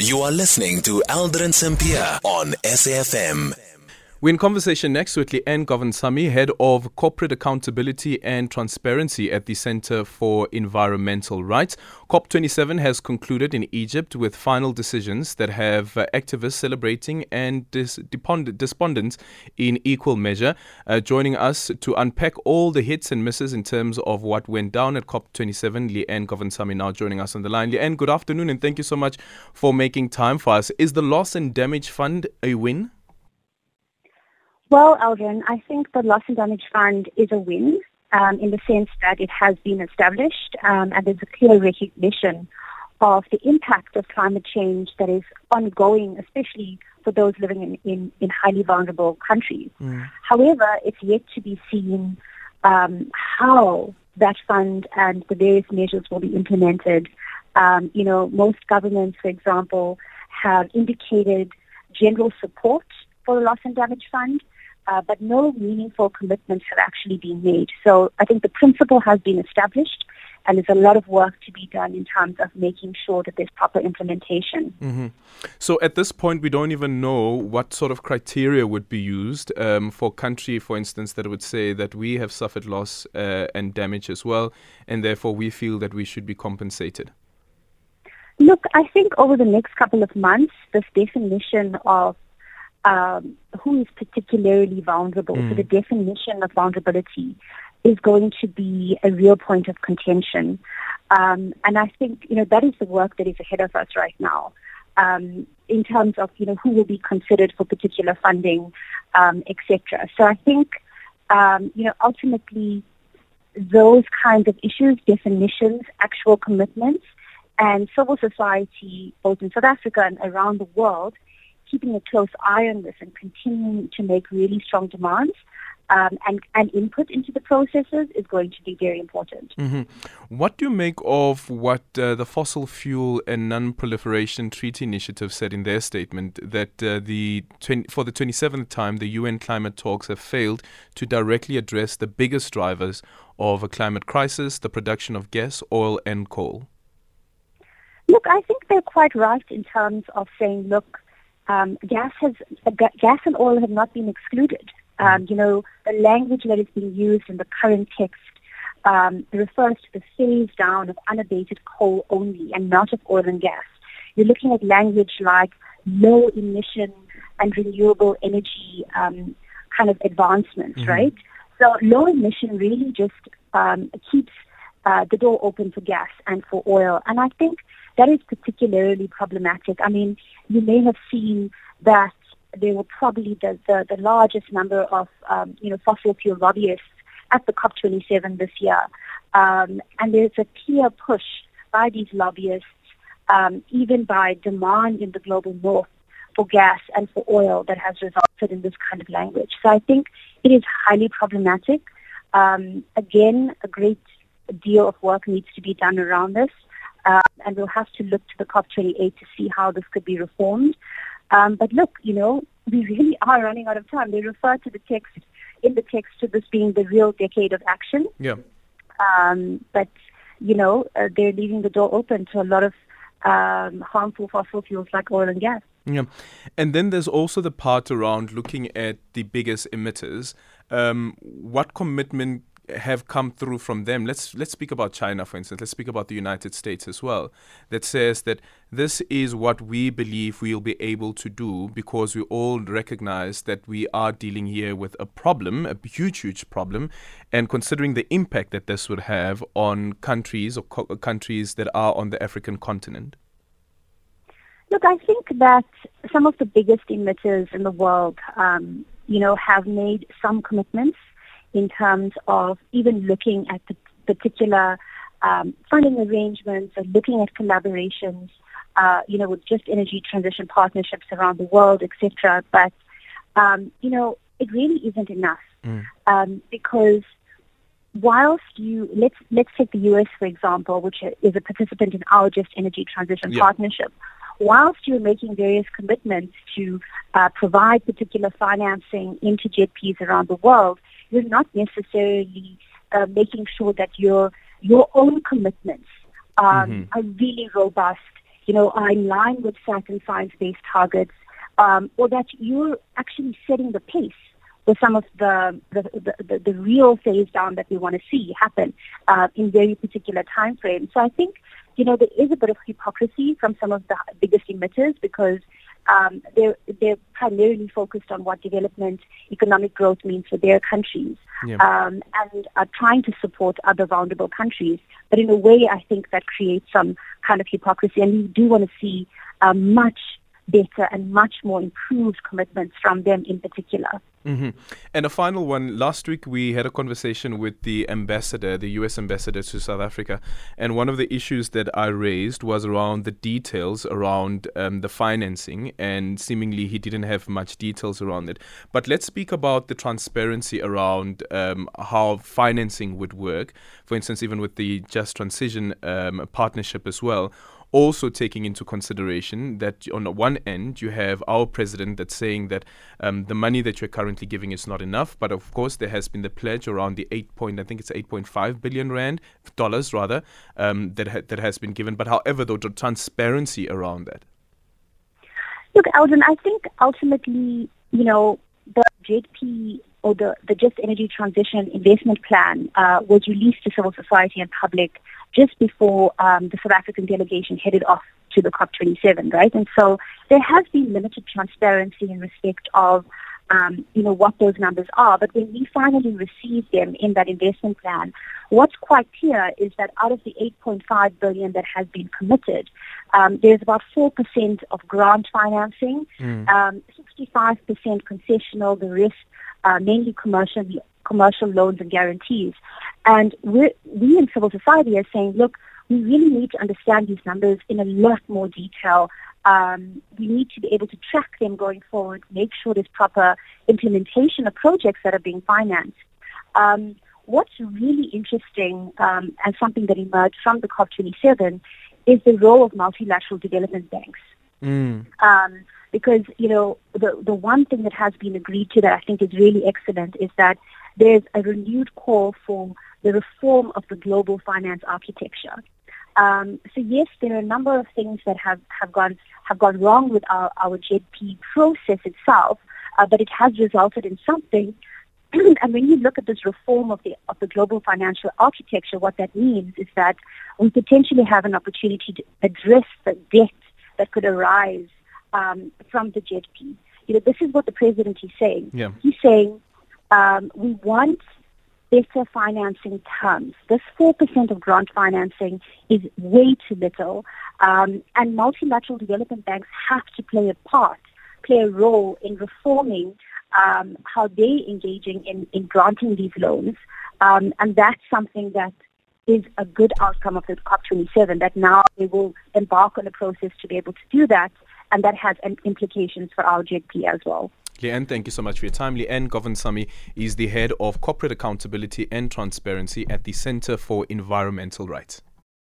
You are listening to Aldrin Sampear on SAFM. We're in conversation next with Leanne Govindsamy, Head of Corporate Accountability and Transparency at the Centre for Environmental Rights. COP27 has concluded in Egypt with final decisions that have uh, activists celebrating and dis- despondents in equal measure. Uh, joining us to unpack all the hits and misses in terms of what went down at COP27, Leanne Govindsamy now joining us on the line. Leanne, good afternoon and thank you so much for making time for us. Is the Loss and Damage Fund a win? Well, Aldrin, I think the Loss and Damage Fund is a win um, in the sense that it has been established um, and there's a clear recognition of the impact of climate change that is ongoing, especially for those living in, in, in highly vulnerable countries. Mm. However, it's yet to be seen um, how that fund and the various measures will be implemented. Um, you know, most governments, for example, have indicated general support for the Loss and Damage Fund uh, but no meaningful commitments have actually been made. So I think the principle has been established, and there's a lot of work to be done in terms of making sure that there's proper implementation. Mm-hmm. So at this point, we don't even know what sort of criteria would be used um, for country, for instance, that would say that we have suffered loss uh, and damage as well, and therefore we feel that we should be compensated. Look, I think over the next couple of months, this definition of um, who is particularly vulnerable. Mm. So the definition of vulnerability is going to be a real point of contention. Um, and I think, you know, that is the work that is ahead of us right now. Um, in terms of, you know, who will be considered for particular funding, um, etc. So I think, um, you know, ultimately those kinds of issues, definitions, actual commitments, and civil society, both in South Africa and around the world, keeping a close eye on this and continuing to make really strong demands um, and, and input into the processes is going to be very important. Mm-hmm. What do you make of what uh, the Fossil Fuel and Non-Proliferation Treaty Initiative said in their statement that uh, the 20, for the 27th time the UN climate talks have failed to directly address the biggest drivers of a climate crisis, the production of gas, oil, and coal? Look, I think they're quite right in terms of saying, look, um, gas has uh, gas and oil have not been excluded. Um, you know, the language that is being used in the current text um, refers to the phase down of unabated coal only and not of oil and gas. You're looking at language like low emission and renewable energy um, kind of advancements, mm-hmm. right? So low emission really just um, keeps uh, the door open for gas and for oil. And I think that is particularly problematic. I mean, you may have seen that there were probably the, the, the largest number of, um, you know, fossil fuel lobbyists at the COP27 this year. Um, and there's a clear push by these lobbyists, um, even by demand in the global north for gas and for oil that has resulted in this kind of language. So I think it is highly problematic. Um, again, a great deal of work needs to be done around this. Um, and we'll have to look to the COP28 to see how this could be reformed. Um, but look, you know, we really are running out of time. They refer to the text in the text to this being the real decade of action. Yeah. Um, but you know, uh, they're leaving the door open to a lot of um, harmful fossil fuels like oil and gas. Yeah, and then there's also the part around looking at the biggest emitters. Um, what commitment have come through from them. Let's let's speak about China, for instance. Let's speak about the United States as well. That says that this is what we believe we'll be able to do because we all recognize that we are dealing here with a problem, a huge, huge problem, and considering the impact that this would have on countries or co- countries that are on the African continent. Look, I think that some of the biggest emitters in the world, um, you know, have made some commitments in terms of even looking at the particular um, funding arrangements or looking at collaborations, uh, you know, with just energy transition partnerships around the world, etc. But, um, you know, it really isn't enough mm. um, because whilst you let's let's take the U.S. for example, which is a participant in our Just Energy Transition yeah. Partnership. Whilst you're making various commitments to uh, provide particular financing into JETPs around the world, you're not necessarily uh, making sure that your your own commitments um, mm-hmm. are really robust you know, are in line with certain science-based targets, um, or that you're actually setting the pace with some of the the, the, the, the real phase down that we want to see happen uh, in very particular time frames. So I think, you know, there is a bit of hypocrisy from some of the biggest emitters because um, they're, they're primarily focused on what development, economic growth means for their countries, yeah. um, and are trying to support other vulnerable countries. But in a way, I think that creates some kind of hypocrisy, and we do want to see uh, much better and much more improved commitments from them in particular. Mm-hmm. And a final one. Last week we had a conversation with the ambassador, the U.S. ambassador to South Africa, and one of the issues that I raised was around the details around um, the financing, and seemingly he didn't have much details around it. But let's speak about the transparency around um, how financing would work. For instance, even with the Just Transition um, partnership as well also taking into consideration that on the one end you have our president that's saying that um, the money that you're currently giving is not enough, but of course there has been the pledge around the eight point I think it's eight point five billion rand dollars rather um, that ha- that has been given. But however, though the transparency around that. Look, Aldrin, I think ultimately, you know, the JP or the, the Just Energy Transition Investment Plan uh, was released to civil society and public just before um, the South African delegation headed off to the COP27, right? And so there has been limited transparency in respect of, um, you know, what those numbers are. But when we finally received them in that investment plan, what's quite clear is that out of the 8.5 billion that has been committed, um, there's about 4% of grant financing, mm. um, 65% concessional, the rest uh, mainly commercial commercial loans and guarantees. And we we in civil society are saying, look, we really need to understand these numbers in a lot more detail. Um, we need to be able to track them going forward, make sure there's proper implementation of projects that are being financed. Um, what's really interesting um, and something that emerged from the COP27 is the role of multilateral development banks. Mm. Um, because you know the the one thing that has been agreed to that I think is really excellent is that there's a renewed call for the reform of the global finance architecture. Um, so yes, there are a number of things that have, have gone have gone wrong with our, our JP process itself, uh, but it has resulted in something. and when you look at this reform of the of the global financial architecture, what that means is that we potentially have an opportunity to address the debt that could arise um, from the JP. You know, this is what the president is saying. Yeah. He's saying um, we want better financing terms. This 4% of grant financing is way too little, um, and multilateral development banks have to play a part, play a role in reforming um, how they're engaging in, in granting these loans. Um, and that's something that is a good outcome of the COP27, that now they will embark on a process to be able to do that, and that has implications for our JP as well. Leanne, thank you so much for your time. Leanne Govindsamy is the head of corporate accountability and transparency at the Centre for Environmental Rights.